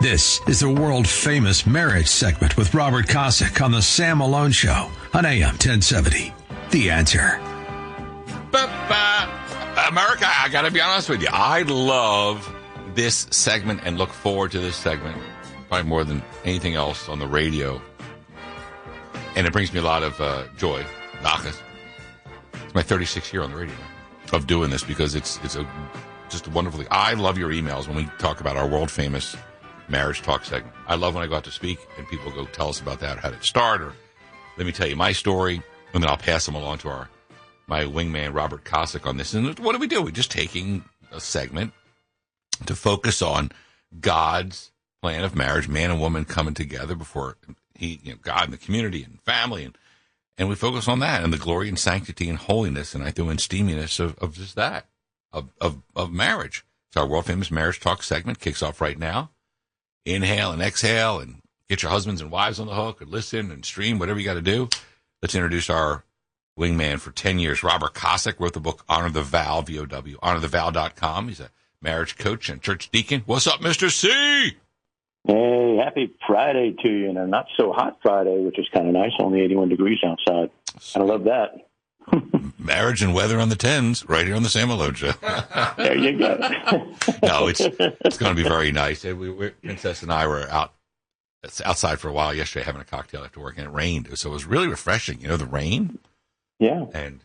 This is the world famous marriage segment with Robert Kosick on the Sam Malone Show on AM 1070. The answer. America, I got to be honest with you. I love this segment and look forward to this segment probably more than anything else on the radio. And it brings me a lot of uh, joy. It's my 36th year on the radio of doing this because it's it's a just wonderfully. I love your emails when we talk about our world famous marriage talk segment. I love when I go out to speak and people go tell us about that, how did it start, or let me tell you my story, and then I'll pass them along to our my wingman Robert Kosick on this. And what do we do? We're just taking a segment to focus on God's plan of marriage, man and woman coming together before he, you know, God and the community and family, and and we focus on that and the glory and sanctity and holiness, and I threw in steaminess of, of just that of, of of marriage. So our world famous marriage talk segment kicks off right now. Inhale and exhale, and get your husbands and wives on the hook, and listen and stream whatever you got to do. Let's introduce our wingman for 10 years. Robert Kosick wrote the book Honor the Vow, V-O-W, honorthevow.com. He's a marriage coach and church deacon. What's up, Mr. C? Hey, happy Friday to you, and a not so hot Friday, which is kind of nice. Only 81 degrees outside. I love that. Marriage and weather on the tens, right here on the Sam Malone Show. there you go. no, it's it's going to be very nice. We, Princess and I were out outside for a while yesterday having a cocktail after work, and it rained, so it was really refreshing. You know, the rain. Yeah. And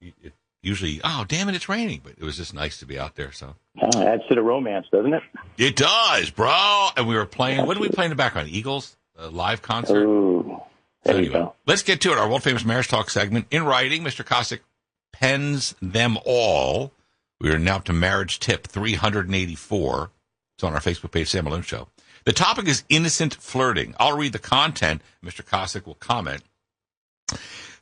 it usually, oh damn it, it's raining, but it was just nice to be out there. So oh, adds to the romance, doesn't it? It does, bro. And we were playing. What did we play in the background? Eagles a live concert. Ooh. There so anyway, go. let's get to it. Our world famous marriage talk segment in writing. Mr. Kosick pens them all. We are now to marriage tip 384. It's on our Facebook page, Sam Malone Show. The topic is innocent flirting. I'll read the content. Mr. Kosick will comment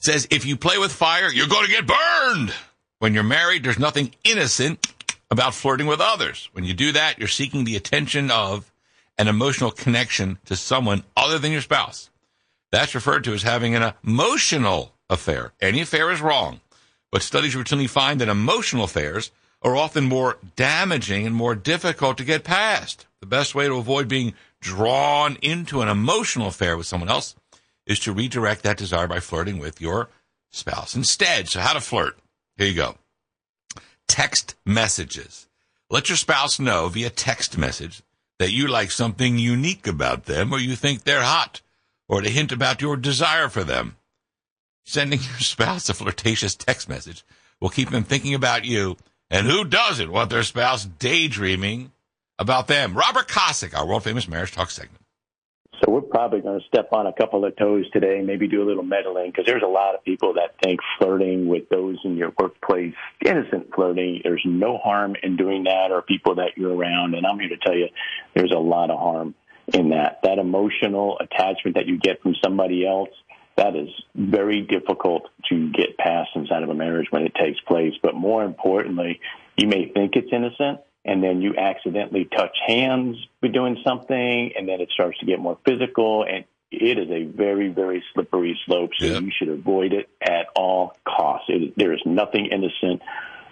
says if you play with fire, you're going to get burned. When you're married, there's nothing innocent about flirting with others. When you do that, you're seeking the attention of an emotional connection to someone other than your spouse. That's referred to as having an emotional affair. Any affair is wrong, but studies routinely find that emotional affairs are often more damaging and more difficult to get past. The best way to avoid being drawn into an emotional affair with someone else is to redirect that desire by flirting with your spouse instead. So, how to flirt? Here you go. Text messages. Let your spouse know via text message that you like something unique about them or you think they're hot or to hint about your desire for them. Sending your spouse a flirtatious text message will keep them thinking about you. And who doesn't want their spouse daydreaming about them? Robert Kosick, our world famous marriage talk segment. So we're probably going to step on a couple of toes today, maybe do a little meddling, because there's a lot of people that think flirting with those in your workplace, innocent flirting, there's no harm in doing that, or people that you're around. And I'm here to tell you, there's a lot of harm in that. That emotional attachment that you get from somebody else, that is very difficult to get past inside of a marriage when it takes place. But more importantly, you may think it's innocent and then you accidentally touch hands by doing something, and then it starts to get more physical, and it is a very, very slippery slope. So yep. you should avoid it at all costs. It, there is nothing innocent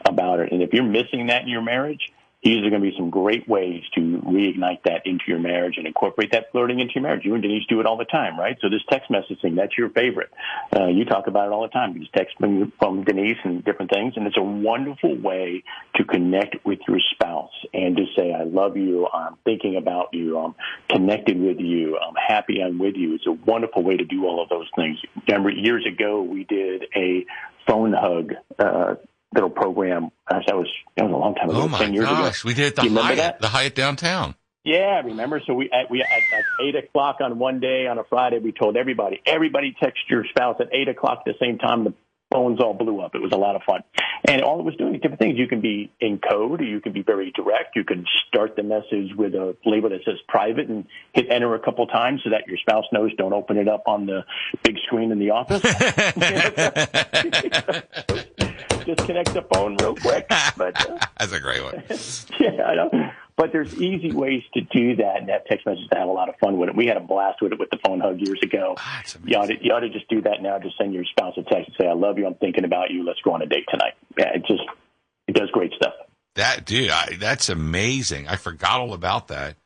about it, and if you're missing that in your marriage, these are going to be some great ways to reignite that into your marriage and incorporate that flirting into your marriage. You and Denise do it all the time, right? So this text messaging, that's your favorite. Uh, you talk about it all the time. You just text from, from Denise and different things, and it's a wonderful way to connect with your spouse and to say, I love you, I'm thinking about you, I'm connected with you, I'm happy I'm with you. It's a wonderful way to do all of those things. Remember, years ago, we did a phone hug uh, little program. Gosh, that was that was a long time ago. Oh my ten years gosh, ago. we did it the Hyatt, the Hyatt downtown. Yeah, remember? So we at, we at, at eight o'clock on one day on a Friday, we told everybody, everybody text your spouse at eight o'clock at the same time. The phones all blew up. It was a lot of fun, and all it was doing different things. You can be in code, or you can be very direct. You can start the message with a label that says private and hit enter a couple times so that your spouse knows. Don't open it up on the big screen in the office. disconnect the phone real quick. But uh, that's a great one. yeah, I know. But there's easy ways to do that and have text messages to have a lot of fun with it. We had a blast with it with the phone hug years ago. Ah, you, ought to, you ought to just do that now. Just send your spouse a text and say, "I love you. I'm thinking about you. Let's go on a date tonight." Yeah, it just it does great stuff. That dude, I, that's amazing. I forgot all about that.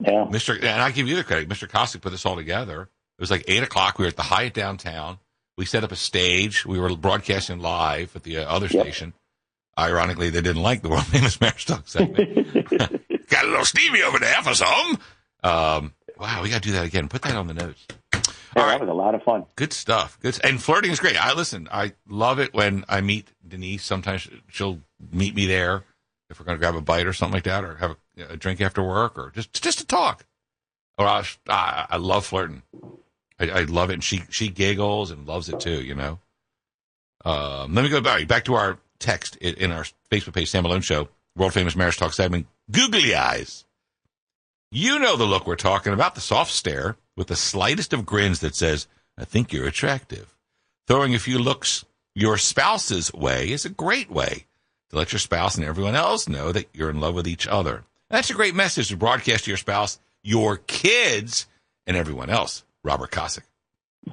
Yeah. Mr. And I give you the credit. Mr. Kosick put this all together. It was like eight o'clock. We were at the Hyatt downtown. We set up a stage. We were broadcasting live at the uh, other Yep. station. Ironically, they didn't like the world famous marriage talk segment. got a little Stevie over there for some. Um, wow, we got to do that again. Put that on the notes. Yeah, All right. that was a lot of fun. Good stuff. Good. And flirting is great. I listen. I love it when I meet Denise. Sometimes she'll meet me there if we're going to grab a bite or something like that, or have a, a drink after work, or just just to talk. Or I, I, I love flirting. I, I love it, and she she giggles and loves it too. You know. Um, let me go back back to our text in, in our Facebook page, Sam Malone Show, world famous marriage talk segment. Googly eyes. You know the look we're talking about, the soft stare with the slightest of grins that says, I think you're attractive. Throwing a few looks your spouse's way is a great way to let your spouse and everyone else know that you're in love with each other. That's a great message to broadcast to your spouse, your kids, and everyone else. Robert Kosick.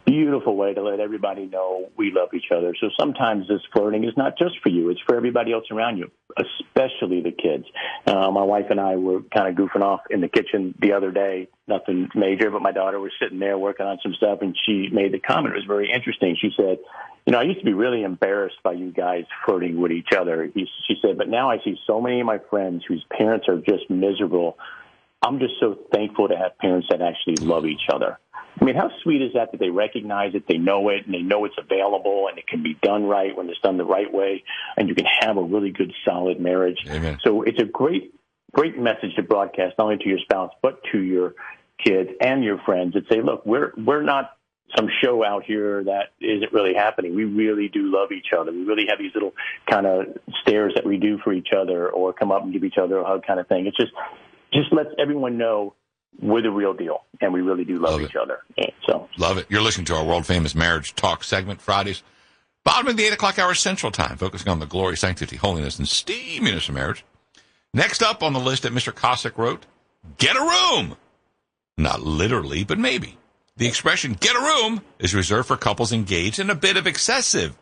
Beautiful way to let everybody know we love each other. So sometimes this flirting is not just for you; it's for everybody else around you, especially the kids. Uh, my wife and I were kind of goofing off in the kitchen the other day. Nothing major, but my daughter was sitting there working on some stuff, and she made the comment. It was very interesting. She said, "You know, I used to be really embarrassed by you guys flirting with each other." He, she said, "But now I see so many of my friends whose parents are just miserable. I'm just so thankful to have parents that actually love each other." I mean, how sweet is that that they recognize it, they know it, and they know it's available, and it can be done right when it's done the right way, and you can have a really good, solid marriage. Amen. So it's a great, great message to broadcast not only to your spouse but to your kids and your friends that say, look, we're we're not some show out here that isn't really happening. We really do love each other. We really have these little kind of stares that we do for each other, or come up and give each other a hug, kind of thing. It's just just lets everyone know we're the real deal, and we really do love, Love each other. So. Love it. You're listening to our world famous marriage talk segment Fridays, bottom of the eight o'clock hour central time, focusing on the glory, sanctity, holiness, and steaminess of marriage. Next up on the list that Mr. Kosick wrote, get a room. Not literally, but maybe. The expression get a room is reserved for couples engaged in a bit of excessive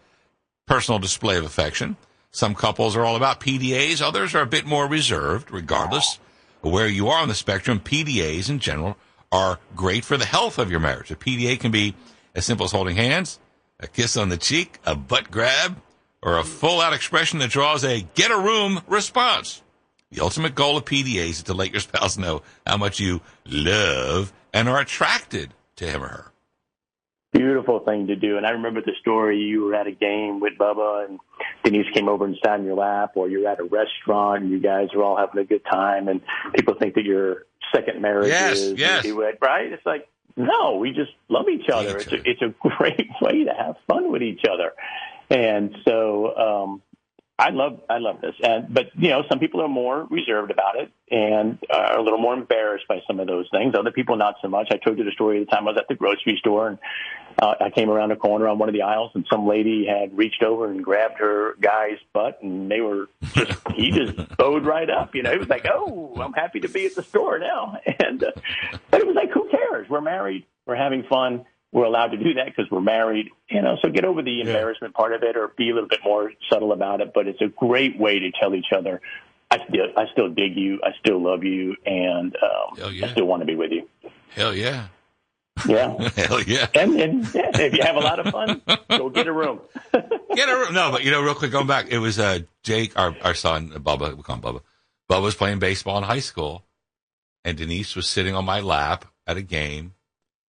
personal display of affection. Some couples are all about PDAs, others are a bit more reserved, regardless where you are on the spectrum. PDAs in general are great for the health of your marriage. A PDA can be as simple as holding hands, a kiss on the cheek, a butt grab, or a full out expression that draws a get a room response. The ultimate goal of PDAs is to let your spouse know how much you love and are attracted to him or her. Beautiful thing to do. And I remember the story you were at a game with Bubba and Denise came over and sat in your lap, or you're at a restaurant and you guys are all having a good time and people think that your second marriage Yes, is yes. newlywed, right? It's like, no, we just love each other. each it's, other. A, it's a great way to have fun with each other. And so, um, I love I love this, and but you know some people are more reserved about it and are a little more embarrassed by some of those things. Other people not so much. I told you the story the time I was at the grocery store and uh, I came around the corner on one of the aisles and some lady had reached over and grabbed her guy's butt and they were just he just bowed right up. You know, he was like, "Oh, I'm happy to be at the store now," and uh, but it was like, who cares? We're married. We're having fun we're allowed to do that because we're married, you know. So get over the embarrassment part of it, or be a little bit more subtle about it. But it's a great way to tell each other, I still, I still dig you, I still love you, and um, yeah. I still want to be with you. Hell yeah. Yeah, Hell yeah. and, and yeah, if you have a lot of fun, go get a room. Get a room. No, but you know, real quick, going back, it was uh, Jake, our, our son, Bubba, we call him Bubba. Bubba was playing baseball in high school, and Denise was sitting on my lap at a game,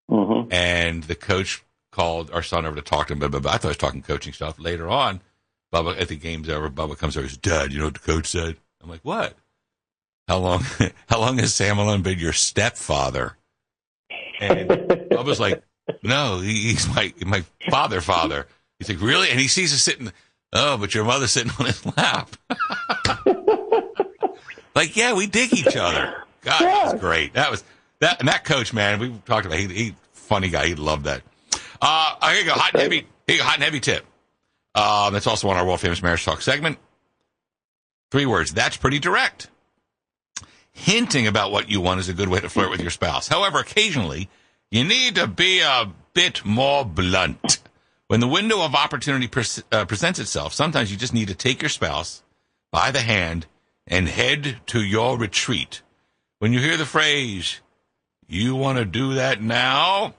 hmm and the coach called our son over to talk to him. But, I thought he was talking coaching stuff. Later on, Bubba, at the game's over, Bubba comes over and says, Dad, you know what the coach said? I'm like, what? How long, how long has Sam been your stepfather? And I was like, no, he- he's my, my father, father. He's like, really? And he sees us sitting, oh, but your mother's sitting on his lap. like, yeah, we dig each other. God, that was great. That was, that, and that coach, man, we talked about, he, he funny guy. He loved that. Uh, I gotta go hot and heavy, here you go, hot and heavy tip. Uh, that's also on our world famous marriage talk segment. Three words. That's pretty direct. Hinting about what you want is a good way to flirt with your spouse. However, occasionally you need to be a bit more blunt. When the window of opportunity pres- uh, presents itself, sometimes you just need to take your spouse by the hand and head to your retreat When you hear the phrase, you want to do that now?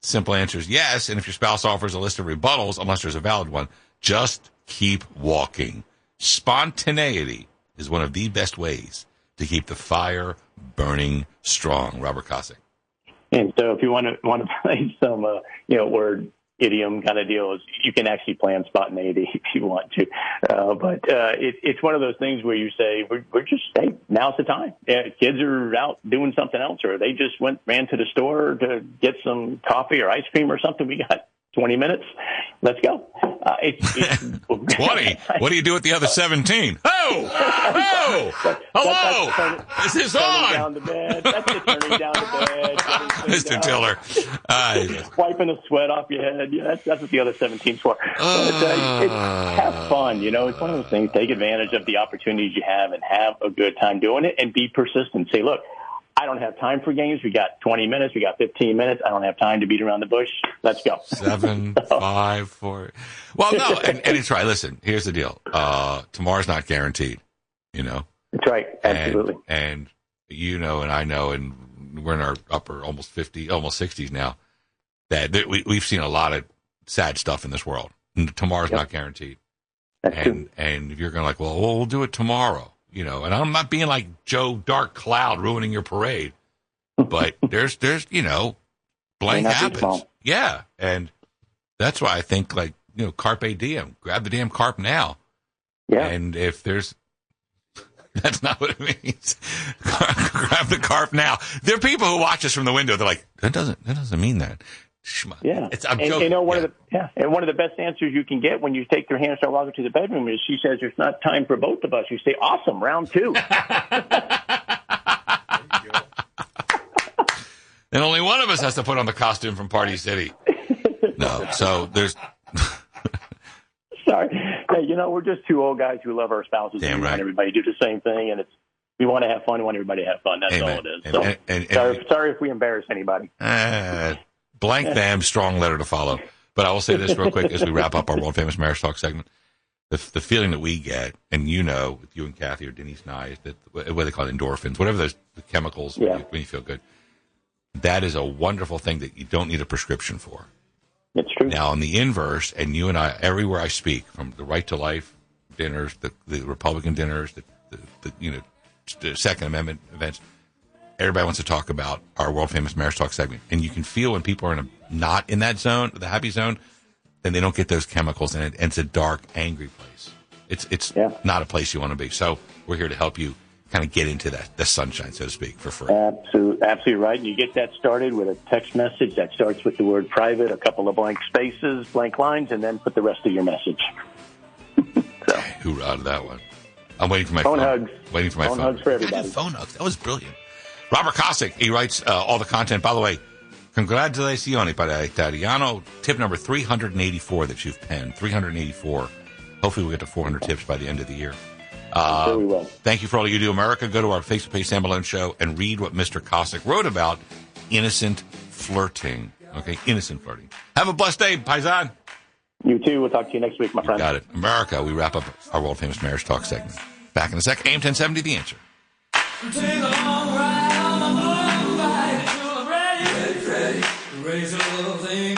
Simple answer is yes. And if your spouse offers a list of rebuttals, unless there's a valid one, just keep walking. Spontaneity is one of the best ways to keep the fire burning strong. Robert Kosick. And so, if you want to want to play some, uh, you know, word idiom kind of deals, you can actually plan spontaneity if you want to. Uh, but uh, it, it's one of those things where you say, we're, we're just, hey, now's the time. Yeah, kids are out doing something else, or they just went ran to the store to get some coffee or ice cream or something. We got 20 minutes. Let's go. Uh, it's, it's 20. What do you do with the other 17? Oh! Oh! Hello! Turn, this is on! Down the bed. That's it, turning down the bed. Mr. Down. Tiller. Uh, Wiping the sweat off your head. Yeah, that's, that's what the other 17's for. But, uh, it's, have fun. You know, it's one of those things. Take advantage of the opportunities you have and have a good time doing it and be persistent. Say, look, I don't have time for games. We got 20 minutes. We got 15 minutes. I don't have time to beat around the bush. Let's go. Seven, five, four. Well, no, and, and it's right. Listen, here's the deal. Uh, tomorrow's not guaranteed, you know? That's right. Absolutely. And, and you know, and I know, and we're in our upper almost 50, almost 60s now, that, that we, we've seen a lot of sad stuff in this world. Tomorrow's Yep. not guaranteed. That's and, true. and if you're going to like, well, we'll do it tomorrow, you know, and I'm not being like Joe Dark Cloud ruining your parade, but there's, there's, you know, blank May not be happens. Yeah. And that's why I think like, you know, carpe diem, grab the damn carp now. Yeah. And if there's, that's not what it means. grab the carp now. There are people who watch us from the window. They're like, that doesn't, that doesn't mean that. Shma. Yeah, It's, I'm and joking. you know one Yeah. of the yeah, and one of the best answers you can get when you take your hand and start walking to the bedroom is she says, "There's not time for both of us." You say, "Awesome, round two. And only one of us has to put on the costume from Party City. No. So there's, Sorry, hey, you know we're just two old guys who love our spouses Damn and right. everybody do the same thing, and it's we want to have fun. We want everybody to have fun. That's Amen. all it is. So, and- and- sorry, and- sorry if we embarrass anybody. uh, blank them, strong letter to follow. But I will say this real quick as we wrap up our world famous marriage talk segment. The, the feeling that we get, and you know, with you and Kathy or Denise and I, that what they call it, endorphins, whatever those the chemicals when, you, when you feel good. That is a wonderful thing that you don't need a prescription for. It's true. Now, on the inverse, and you and I, everywhere I speak, from the Right to Life dinners, the, the Republican dinners, the, the, the you know, the Second Amendment events, everybody wants to talk about our world famous marriage talk segment, and you can feel when people are in a not in that zone, the happy zone, then they don't get those chemicals, and, it, and it's a dark, angry place. It's it's Yeah. not a place you want to be. So we're here to help you kind of get into that the sunshine, so to speak, for free. Absolutely, absolutely right. And you get that started with a text message that starts with the word private, a couple of blank spaces, blank lines, and then put the rest of your message. so, Hoorah to that one. I'm waiting for my Phone phone. hugs. Waiting for my Phone phone. hugs for everybody. phone hugs. That was brilliant. Robert Kosick, he writes uh, all the content. By the way, congratulazioni para Italiano. Tip number 384 that you've penned. 384. Hopefully we'll get to 400 tips by the end of the year. Uh, sure we will. Thank you for all you do, America. Go to our Facebook page, Sam Malone Show, and read what Mr. Kosick wrote about innocent flirting. Okay, innocent flirting. Have a blessed day, Paisan. You too. We'll talk to you next week, my friend. Got it. America, we wrap up our world famous marriage talk segment. Back in a sec. AM 1070, the answer. Race a little thing